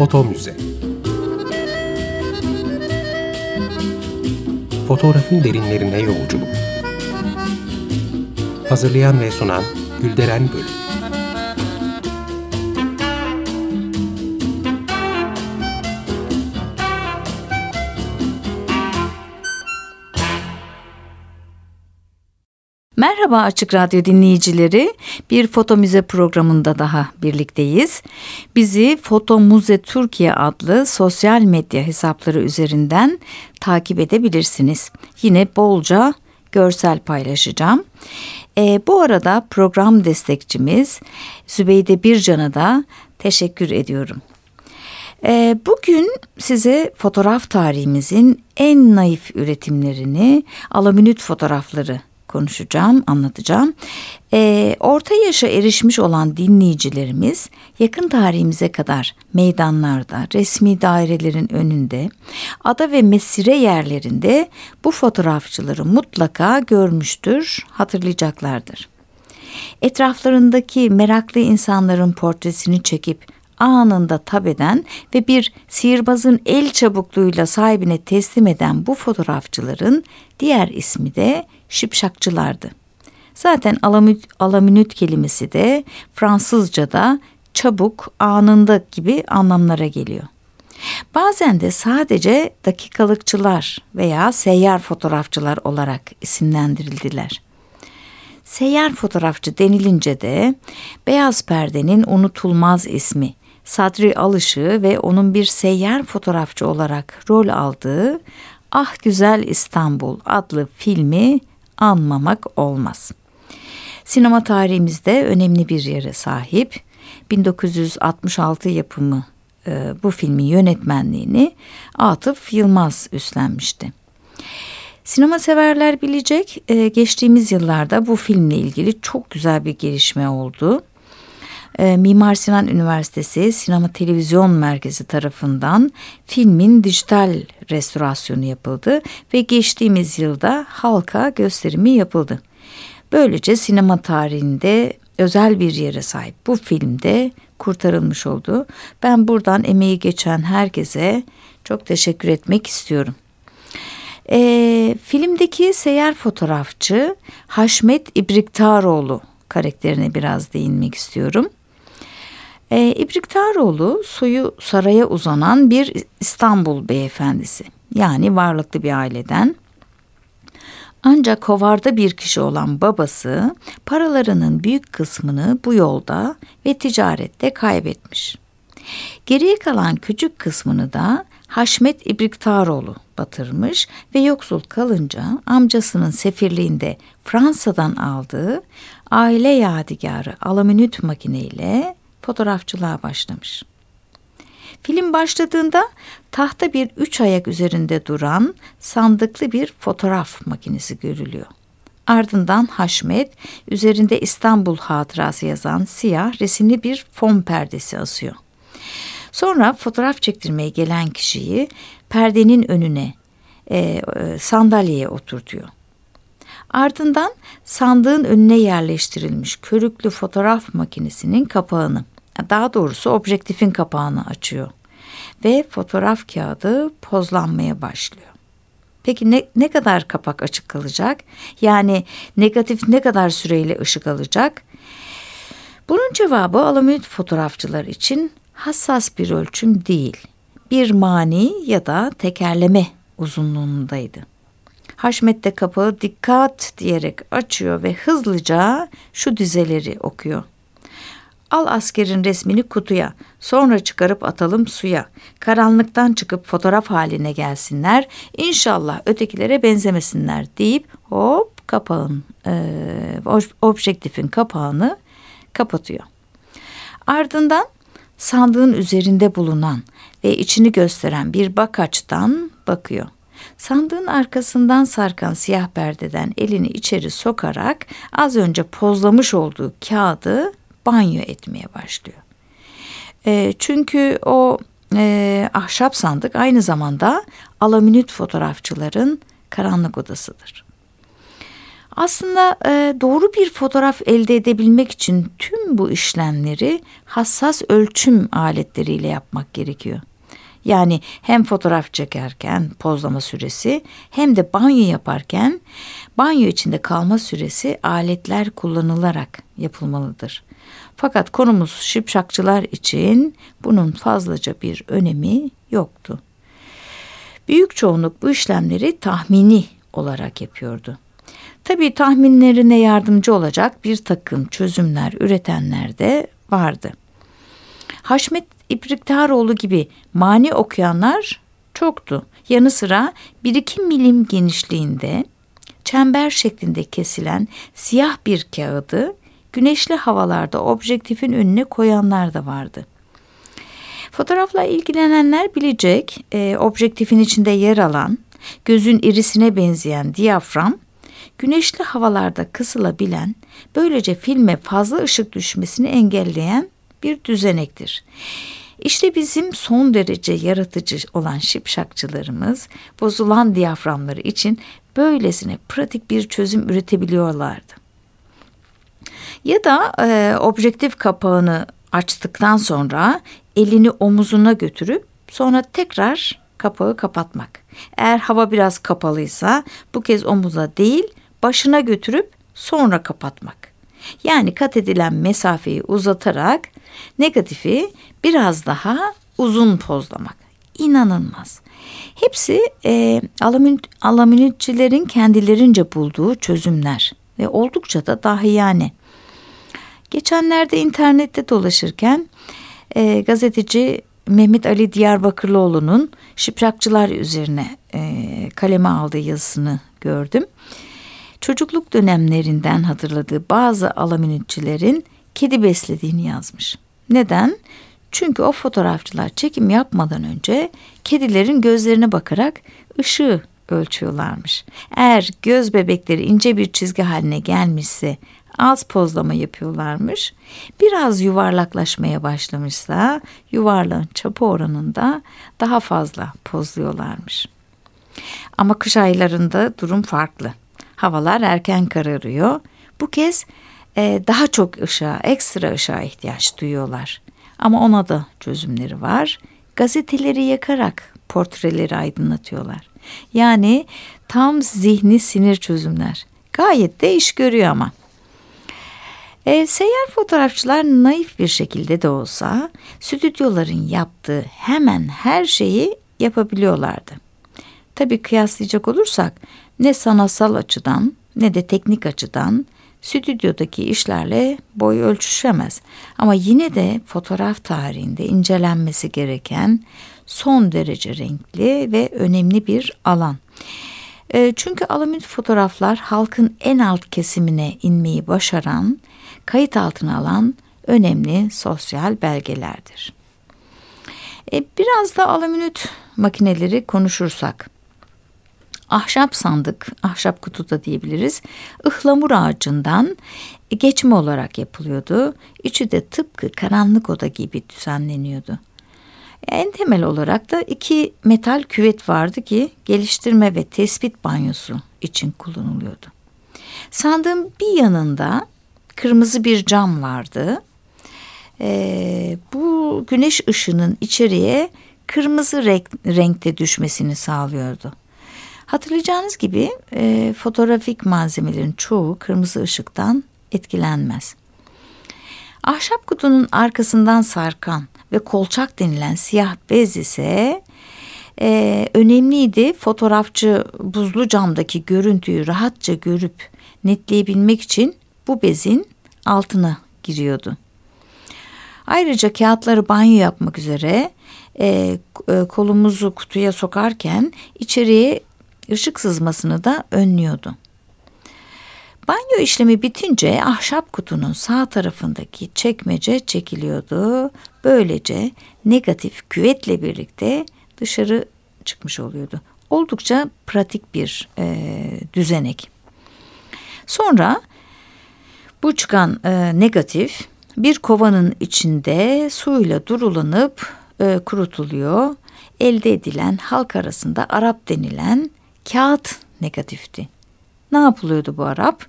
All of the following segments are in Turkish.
Foto Müze. Fotoğrafın derinlerine yolculuk. Hazırlayan ve sunan Gülderen Bölüm Merhaba Açık Radyo dinleyicileri. Bir Foto Müze programında daha birlikteyiz. Bizi Foto Müze Türkiye adlı sosyal medya hesapları üzerinden takip edebilirsiniz. Yine bolca görsel paylaşacağım. E, bu arada program destekçimiz Zübeyde Bircan'a da teşekkür ediyorum. E, bugün size fotoğraf tarihimizin en naif üretimlerini, alaminüt fotoğrafları konuşacağım, anlatacağım. E, orta yaşa erişmiş olan dinleyicilerimiz yakın tarihimize kadar meydanlarda, resmi dairelerin önünde, ada ve mesire yerlerinde bu fotoğrafçıları mutlaka görmüştür, hatırlayacaklardır. Etraflarındaki meraklı insanların portresini çekip anında tab eden ve bir sihirbazın el çabukluğuyla sahibine teslim eden bu fotoğrafçıların diğer ismi de şipşakçılardı. Zaten alamüt, alamünüt kelimesi de Fransızca'da çabuk, anında gibi anlamlara geliyor. Bazen de sadece dakikalıkçılar veya seyyar fotoğrafçılar olarak isimlendirildiler. Seyyar fotoğrafçı denilince de beyaz perdenin unutulmaz ismi Sadri Alışığı ve onun bir seyyar fotoğrafçı olarak rol aldığı Ah Güzel İstanbul adlı filmi anmamak olmaz. Sinema tarihimizde önemli bir yere sahip. 1966 yapımı e, bu filmin yönetmenliğini Atıf Yılmaz üstlenmişti. Sinema severler bilecek e, geçtiğimiz yıllarda bu filmle ilgili çok güzel bir gelişme oldu. E, Mimar Sinan Üniversitesi Sinema Televizyon Merkezi tarafından filmin dijital restorasyonu yapıldı ve geçtiğimiz yılda halka gösterimi yapıldı. Böylece sinema tarihinde özel bir yere sahip bu filmde kurtarılmış oldu. Ben buradan emeği geçen herkese çok teşekkür etmek istiyorum. E, filmdeki seyyar fotoğrafçı Haşmet İbriktaroğlu karakterine biraz değinmek istiyorum. E, İbriktaroğlu soyu saraya uzanan bir İstanbul beyefendisi. Yani varlıklı bir aileden. Ancak kovarda bir kişi olan babası paralarının büyük kısmını bu yolda ve ticarette kaybetmiş. Geriye kalan küçük kısmını da Haşmet İbriktaroğlu batırmış ve yoksul kalınca amcasının sefirliğinde Fransa'dan aldığı aile yadigarı alaminüt makineyle fotoğrafçılığa başlamış. Film başladığında tahta bir üç ayak üzerinde duran sandıklı bir fotoğraf makinesi görülüyor. Ardından Haşmet üzerinde İstanbul hatırası yazan siyah resimli bir fon perdesi asıyor. Sonra fotoğraf çektirmeye gelen kişiyi perdenin önüne e, e, sandalyeye oturtuyor. Ardından sandığın önüne yerleştirilmiş körüklü fotoğraf makinesinin kapağını, daha doğrusu objektifin kapağını açıyor ve fotoğraf kağıdı pozlanmaya başlıyor. Peki ne, ne kadar kapak açık kalacak? Yani negatif ne kadar süreyle ışık alacak? Bunun cevabı alamüt fotoğrafçılar için hassas bir ölçüm değil. Bir mani ya da tekerleme uzunluğundaydı. Haşmet de kapağı dikkat diyerek açıyor ve hızlıca şu dizeleri okuyor. Al askerin resmini kutuya, sonra çıkarıp atalım suya. Karanlıktan çıkıp fotoğraf haline gelsinler. İnşallah ötekilere benzemesinler deyip hop kapağın, e, objektifin kapağını kapatıyor. Ardından sandığın üzerinde bulunan ve içini gösteren bir bakaçtan bakıyor. Sandığın arkasından sarkan siyah perdeden elini içeri sokarak az önce pozlamış olduğu kağıdı banyo etmeye başlıyor. E, çünkü o e, ahşap sandık aynı zamanda alaminüt fotoğrafçıların karanlık odasıdır. Aslında e, doğru bir fotoğraf elde edebilmek için tüm bu işlemleri hassas ölçüm aletleriyle yapmak gerekiyor. Yani hem fotoğraf çekerken pozlama süresi hem de banyo yaparken banyo içinde kalma süresi aletler kullanılarak yapılmalıdır. Fakat konumuz şipşakçılar için bunun fazlaca bir önemi yoktu. Büyük çoğunluk bu işlemleri tahmini olarak yapıyordu. Tabii tahminlerine yardımcı olacak bir takım çözümler üretenler de vardı. Haşmet İbriktaroğlu gibi mani okuyanlar çoktu. Yanı sıra 1-2 milim genişliğinde çember şeklinde kesilen siyah bir kağıdı güneşli havalarda objektifin önüne koyanlar da vardı. Fotoğrafla ilgilenenler bilecek e, objektifin içinde yer alan gözün irisine benzeyen diyafram güneşli havalarda kısılabilen böylece filme fazla ışık düşmesini engelleyen bir düzenektir. İşte bizim son derece yaratıcı olan şipşakçılarımız bozulan diyaframları için böylesine pratik bir çözüm üretebiliyorlardı. Ya da e, objektif kapağını açtıktan sonra elini omuzuna götürüp sonra tekrar kapağı kapatmak. Eğer hava biraz kapalıysa bu kez omuza değil başına götürüp sonra kapatmak. Yani kat edilen mesafeyi uzatarak negatifi biraz daha uzun pozlamak. İnanılmaz. Hepsi e, alaminitçilerin kendilerince bulduğu çözümler ve oldukça da dahi yani. Geçenlerde internette dolaşırken e, gazeteci Mehmet Ali Diyarbakırlıoğlu'nun şiprakçılar üzerine e, kaleme aldığı yazısını gördüm. Çocukluk dönemlerinden hatırladığı bazı alaminitçilerin kedi beslediğini yazmış. Neden? Çünkü o fotoğrafçılar çekim yapmadan önce kedilerin gözlerine bakarak ışığı ölçüyorlarmış. Eğer göz bebekleri ince bir çizgi haline gelmişse az pozlama yapıyorlarmış. Biraz yuvarlaklaşmaya başlamışsa yuvarlağın çapı oranında daha fazla pozluyorlarmış. Ama kış aylarında durum farklı. Havalar erken kararıyor. Bu kez e, daha çok ışığa, ekstra ışığa ihtiyaç duyuyorlar. Ama ona da çözümleri var. Gazeteleri yakarak portreleri aydınlatıyorlar. Yani tam zihni sinir çözümler. Gayet de iş görüyor ama. E, seyyar fotoğrafçılar naif bir şekilde de olsa stüdyoların yaptığı hemen her şeyi yapabiliyorlardı. Tabii kıyaslayacak olursak ne sanatsal açıdan ne de teknik açıdan stüdyodaki işlerle boy ölçüşemez. Ama yine de fotoğraf tarihinde incelenmesi gereken son derece renkli ve önemli bir alan. E, çünkü alamut fotoğraflar halkın en alt kesimine inmeyi başaran, kayıt altına alan önemli sosyal belgelerdir. E, biraz da alamut makineleri konuşursak ahşap sandık, ahşap kutu da diyebiliriz. ıhlamur ağacından geçme olarak yapılıyordu. İçi de tıpkı karanlık oda gibi düzenleniyordu. En temel olarak da iki metal küvet vardı ki geliştirme ve tespit banyosu için kullanılıyordu. Sandığın bir yanında kırmızı bir cam vardı. Ee, bu güneş ışının içeriye kırmızı renk, renkte düşmesini sağlıyordu. Hatırlayacağınız gibi e, fotoğrafik malzemelerin çoğu kırmızı ışıktan etkilenmez. Ahşap kutunun arkasından sarkan ve kolçak denilen siyah bez ise e, önemliydi. Fotoğrafçı buzlu camdaki görüntüyü rahatça görüp netleyebilmek için bu bezin altına giriyordu. Ayrıca kağıtları banyo yapmak üzere e, e kolumuzu kutuya sokarken içeriye ışık sızmasını da önlüyordu. Banyo işlemi bitince ahşap kutunun sağ tarafındaki çekmece çekiliyordu. Böylece negatif küvetle birlikte dışarı çıkmış oluyordu. Oldukça pratik bir e, düzenek. Sonra bu çıkan e, negatif bir kovanın içinde suyla durulanıp e, kurutuluyor. Elde edilen halk arasında Arap denilen kağıt negatifti. Ne yapılıyordu bu Arap?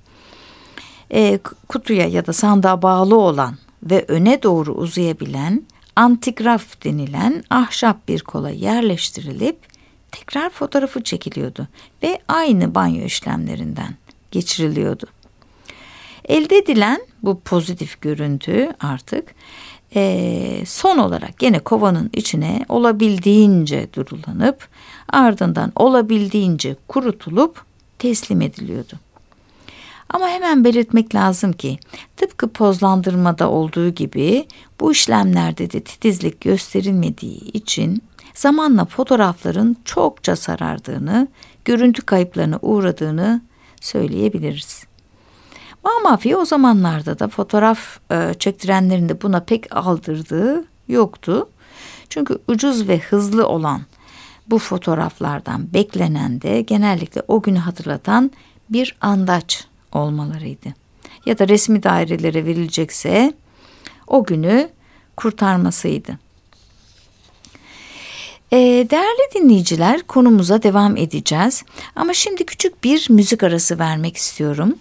E, kutuya ya da sandığa bağlı olan ve öne doğru uzayabilen antigraf denilen ahşap bir kola yerleştirilip tekrar fotoğrafı çekiliyordu ve aynı banyo işlemlerinden geçiriliyordu. Elde edilen bu pozitif görüntü artık e, son olarak gene kovanın içine olabildiğince durulanıp ardından olabildiğince kurutulup teslim ediliyordu. Ama hemen belirtmek lazım ki tıpkı pozlandırmada olduğu gibi bu işlemlerde de titizlik gösterilmediği için zamanla fotoğrafların çokça sarardığını, görüntü kayıplarına uğradığını söyleyebiliriz. Mamafi o zamanlarda da fotoğraf e, çektirenlerin de buna pek aldırdığı yoktu. Çünkü ucuz ve hızlı olan bu fotoğraflardan beklenen de genellikle o günü hatırlatan bir andaç olmalarıydı. Ya da resmi dairelere verilecekse o günü kurtarmasıydı. E, değerli dinleyiciler konumuza devam edeceğiz. Ama şimdi küçük bir müzik arası vermek istiyorum.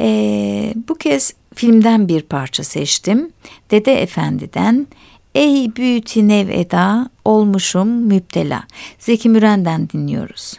E, bu kez filmden bir parça seçtim. Dede Efendi'den Ey büyütü nev eda olmuşum müptela. Zeki Müren'den dinliyoruz.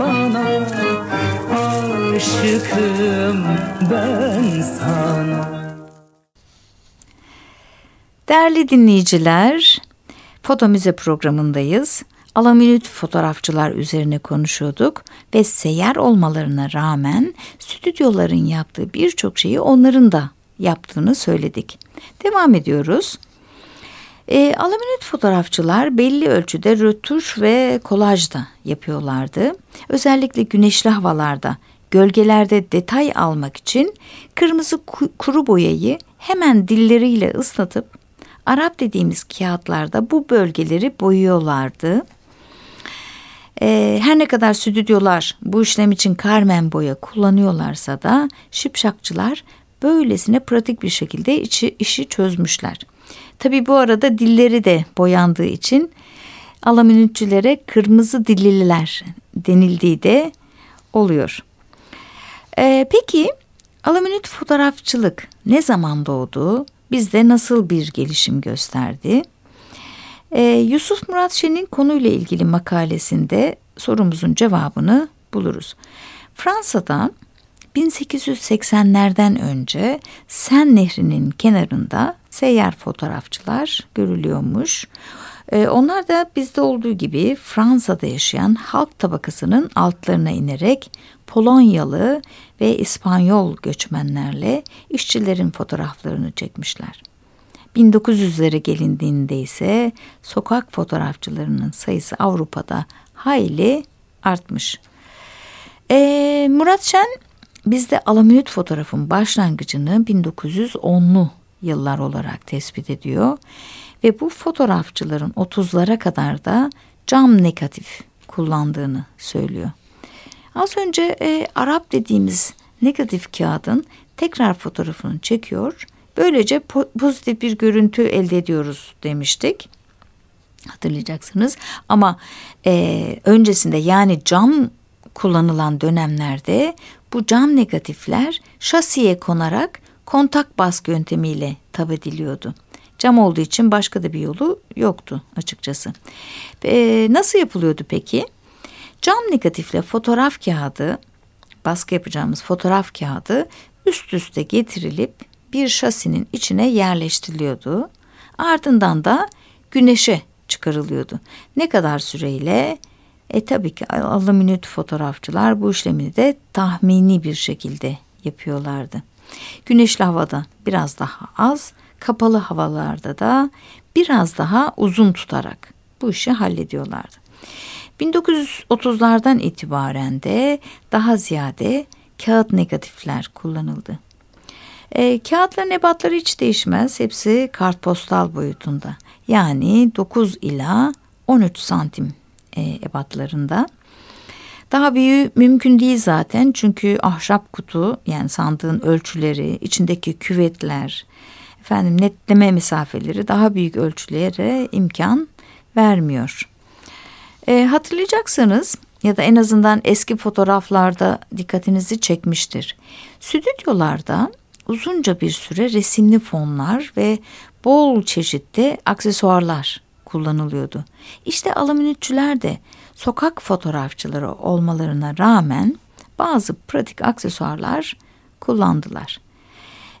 bana aşıkım ben sana Değerli dinleyiciler, Foto Müze programındayız. Alaminüt fotoğrafçılar üzerine konuşuyorduk ve seyyar olmalarına rağmen stüdyoların yaptığı birçok şeyi onların da yaptığını söyledik. Devam ediyoruz. E, alaminit fotoğrafçılar belli ölçüde rötuş ve kolaj da yapıyorlardı. Özellikle güneşli havalarda gölgelerde detay almak için kırmızı kuru boyayı hemen dilleriyle ıslatıp Arap dediğimiz kağıtlarda bu bölgeleri boyuyorlardı. Ee, her ne kadar stüdyolar bu işlem için karmen boya kullanıyorlarsa da şipşakçılar böylesine pratik bir şekilde işi çözmüşler. Tabi bu arada dilleri de boyandığı için alaminütçülere kırmızı dilliler denildiği de oluyor. Ee, peki alaminüt fotoğrafçılık ne zaman doğdu? Bizde nasıl bir gelişim gösterdi? Ee, Yusuf Murat Şen'in konuyla ilgili makalesinde sorumuzun cevabını buluruz. Fransa'da 1880'lerden önce Sen Nehri'nin kenarında seyyar fotoğrafçılar görülüyormuş. Ee, onlar da bizde olduğu gibi Fransa'da yaşayan halk tabakasının altlarına inerek Polonyalı ve İspanyol göçmenlerle işçilerin fotoğraflarını çekmişler. 1900'lere gelindiğinde ise sokak fotoğrafçılarının sayısı Avrupa'da hayli artmış. Ee, Murat Şen bizde alaminit fotoğrafın başlangıcını 1910'lu yıllar olarak tespit ediyor ve bu fotoğrafçıların 30'lara kadar da cam negatif kullandığını söylüyor. Az önce e, Arap dediğimiz negatif kağıdın tekrar fotoğrafını çekiyor. Böylece po pozitif bir görüntü elde ediyoruz demiştik. Hatırlayacaksınız ama e, öncesinde yani cam kullanılan dönemlerde bu cam negatifler şasiye konarak kontak baskı yöntemiyle tab ediliyordu. Cam olduğu için başka da bir yolu yoktu açıkçası. E, nasıl yapılıyordu peki? Cam negatifle fotoğraf kağıdı, baskı yapacağımız fotoğraf kağıdı üst üste getirilip bir şasinin içine yerleştiriliyordu. Ardından da güneşe çıkarılıyordu. Ne kadar süreyle? E tabii ki alüminyum fotoğrafçılar bu işlemi de tahmini bir şekilde yapıyorlardı. Güneşli havada biraz daha az, kapalı havalarda da biraz daha uzun tutarak bu işi hallediyorlardı. 1930'lardan itibaren de daha ziyade kağıt negatifler kullanıldı. E, kağıtların ebatları hiç değişmez. Hepsi kartpostal boyutunda. Yani 9 ila 13 santim e, ebatlarında. Daha büyüğü mümkün değil zaten çünkü ahşap kutu yani sandığın ölçüleri, içindeki küvetler, efendim netleme mesafeleri daha büyük ölçülere imkan vermiyor. E, hatırlayacaksınız ya da en azından eski fotoğraflarda dikkatinizi çekmiştir. Stüdyolarda uzunca bir süre resimli fonlar ve bol çeşitli aksesuarlar kullanılıyordu. İşte alüminyutçular de sokak fotoğrafçıları olmalarına rağmen bazı pratik aksesuarlar kullandılar.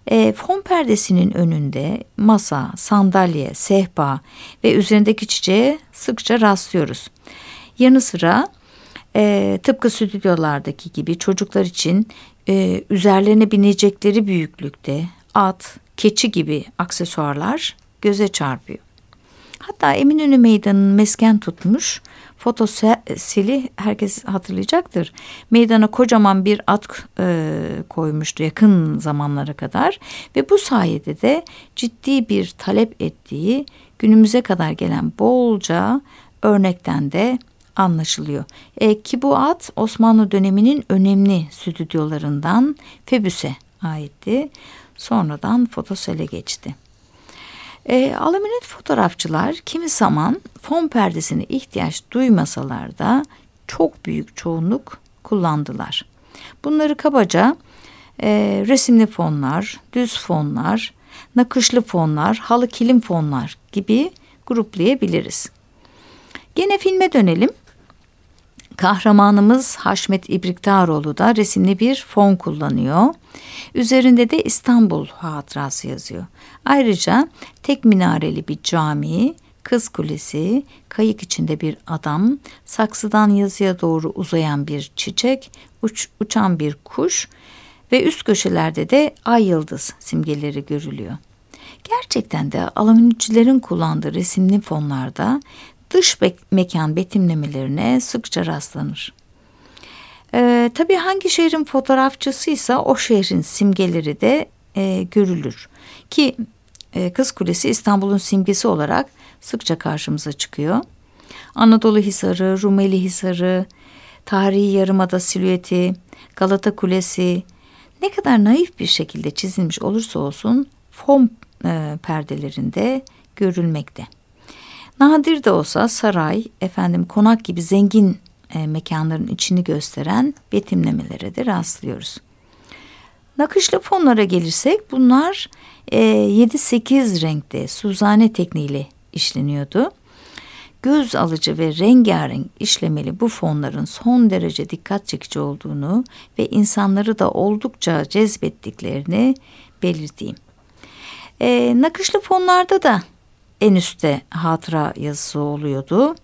E, fon perdesinin önünde masa, sandalye, sehpa ve üzerindeki çiçeğe sıkça rastlıyoruz. Yanı sıra e, tıpkı stüdyolardaki gibi çocuklar için e, üzerlerine binecekleri büyüklükte at, keçi gibi aksesuarlar göze çarpıyor. Hatta Eminönü Meydanı'nın mesken tutmuş fotoseli herkes hatırlayacaktır. Meydana kocaman bir at e, koymuştu yakın zamanlara kadar ve bu sayede de ciddi bir talep ettiği günümüze kadar gelen bolca örnekten de anlaşılıyor. E, ki bu at Osmanlı döneminin önemli stüdyolarından Febüs'e aitti. Sonradan fotosele geçti. E, alüminyum fotoğrafçılar kimi zaman fon perdesine ihtiyaç duymasalar da çok büyük çoğunluk kullandılar. Bunları kabaca e, resimli fonlar, düz fonlar, nakışlı fonlar, halı kilim fonlar gibi gruplayabiliriz. Gene filme dönelim. Kahramanımız Haşmet İbriktaroğlu da resimli bir fon kullanıyor. Üzerinde de İstanbul hatırası yazıyor. Ayrıca tek minareli bir cami, kız kulesi, kayık içinde bir adam, saksıdan yazıya doğru uzayan bir çiçek, uç, uçan bir kuş ve üst köşelerde de ay yıldız simgeleri görülüyor. Gerçekten de alüminyumcuların kullandığı resimli fonlarda dış mekan betimlemelerine sıkça rastlanır. Ee, tabii hangi şehrin fotoğrafçısıysa o şehrin simgeleri de e, görülür. Ki e, Kız Kulesi İstanbul'un simgesi olarak sıkça karşımıza çıkıyor. Anadolu Hisarı, Rumeli Hisarı, tarihi yarımada silüeti, Galata Kulesi ne kadar naif bir şekilde çizilmiş olursa olsun fon e, perdelerinde görülmekte. Nadir de olsa saray, efendim konak gibi zengin e, mekanların içini gösteren betimlemelere de rastlıyoruz. Nakışlı fonlara gelirsek bunlar e, 7-8 renkte suzane tekniğiyle işleniyordu. Göz alıcı ve rengarenk işlemeli bu fonların son derece dikkat çekici olduğunu ve insanları da oldukça cezbettiklerini belirteyim. E, nakışlı fonlarda da en üstte hatıra yazısı oluyordu.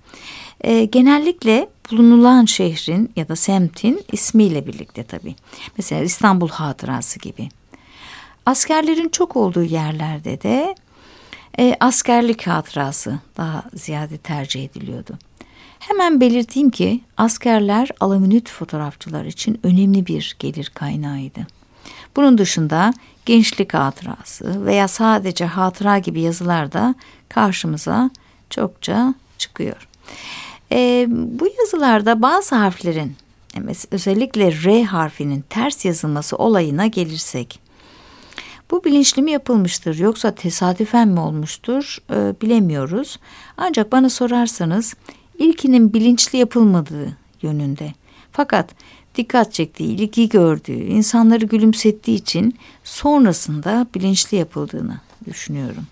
E, genellikle bulunulan şehrin ya da semtin ismiyle birlikte tabii. Mesela İstanbul hatırası gibi. Askerlerin çok olduğu yerlerde de e, askerlik hatırası daha ziyade tercih ediliyordu. Hemen belirteyim ki askerler alaminüt fotoğrafçılar için önemli bir gelir kaynağıydı. Bunun dışında gençlik hatırası veya sadece hatıra gibi yazılar da karşımıza çokça çıkıyor. E, bu yazılarda bazı harflerin özellikle R harfinin ters yazılması olayına gelirsek bu bilinçli mi yapılmıştır yoksa tesadüfen mi olmuştur e, bilemiyoruz. Ancak bana sorarsanız ilkinin bilinçli yapılmadığı yönünde. Fakat dikkat çektiği, ilgi gördüğü, insanları gülümsettiği için sonrasında bilinçli yapıldığını düşünüyorum.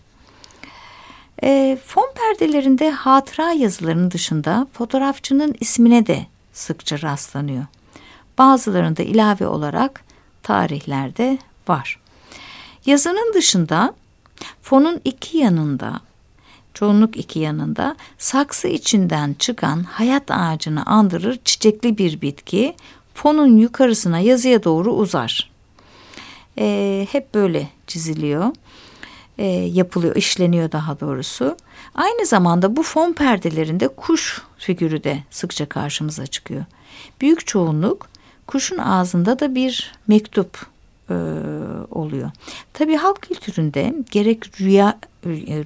E, fon perdelerinde hatıra yazılarının dışında fotoğrafçının ismine de sıkça rastlanıyor. Bazılarında ilave olarak tarihlerde var. Yazının dışında fonun iki yanında, çoğunluk iki yanında saksı içinden çıkan hayat ağacını andırır çiçekli bir bitki fonun yukarısına yazıya doğru uzar. E, hep böyle çiziliyor e, yapılıyor, işleniyor daha doğrusu. Aynı zamanda bu fon perdelerinde kuş figürü de sıkça karşımıza çıkıyor. Büyük çoğunluk kuşun ağzında da bir mektup e, oluyor. Tabii halk kültüründe gerek rüya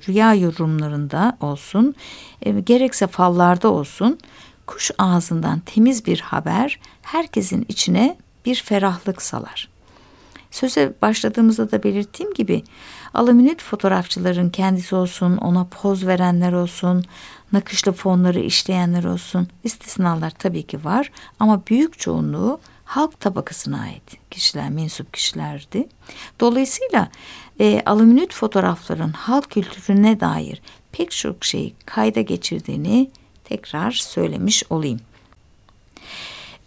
rüya yorumlarında olsun, e, gerekse fallarda olsun kuş ağzından temiz bir haber herkesin içine bir ferahlık salar. Söze başladığımızda da belirttiğim gibi alüminyum fotoğrafçıların kendisi olsun, ona poz verenler olsun, nakışlı fonları işleyenler olsun istisnalar tabii ki var ama büyük çoğunluğu halk tabakasına ait kişiler, mensup kişilerdi. Dolayısıyla e, alüminyum fotoğrafların halk kültürüne dair pek çok şeyi kayda geçirdiğini tekrar söylemiş olayım.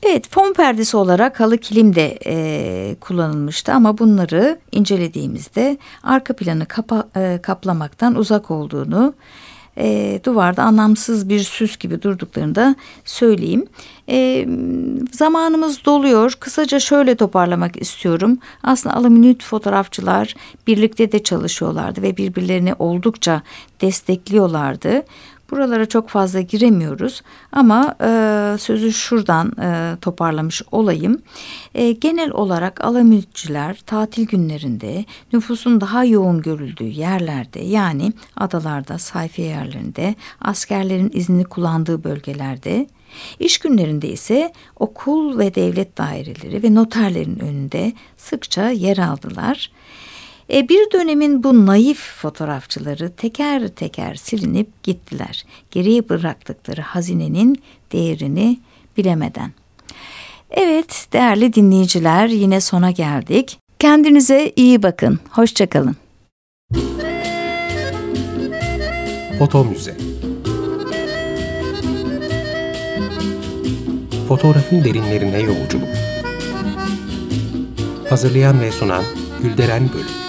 Evet fon perdesi olarak halı kilim de e, kullanılmıştı ama bunları incelediğimizde arka planı kapa, e, kaplamaktan uzak olduğunu e, duvarda anlamsız bir süs gibi durduklarını da söyleyeyim. E, zamanımız doluyor. Kısaca şöyle toparlamak istiyorum. Aslında alüminyum fotoğrafçılar birlikte de çalışıyorlardı ve birbirlerini oldukça destekliyorlardı. Buralara çok fazla giremiyoruz ama e, sözü şuradan e, toparlamış olayım. E, genel olarak alamülkçüler tatil günlerinde nüfusun daha yoğun görüldüğü yerlerde yani adalarda, sayfiye yerlerinde, askerlerin izni kullandığı bölgelerde İş günlerinde ise okul ve devlet daireleri ve noterlerin önünde sıkça yer aldılar. E, bir dönemin bu naif fotoğrafçıları teker teker silinip gittiler. Geriye bıraktıkları hazinenin değerini bilemeden. Evet değerli dinleyiciler yine sona geldik. Kendinize iyi bakın. Hoşçakalın. Foto Müze Fotoğrafın derinlerine yolculuk Hazırlayan ve sunan Gülderen Bölüm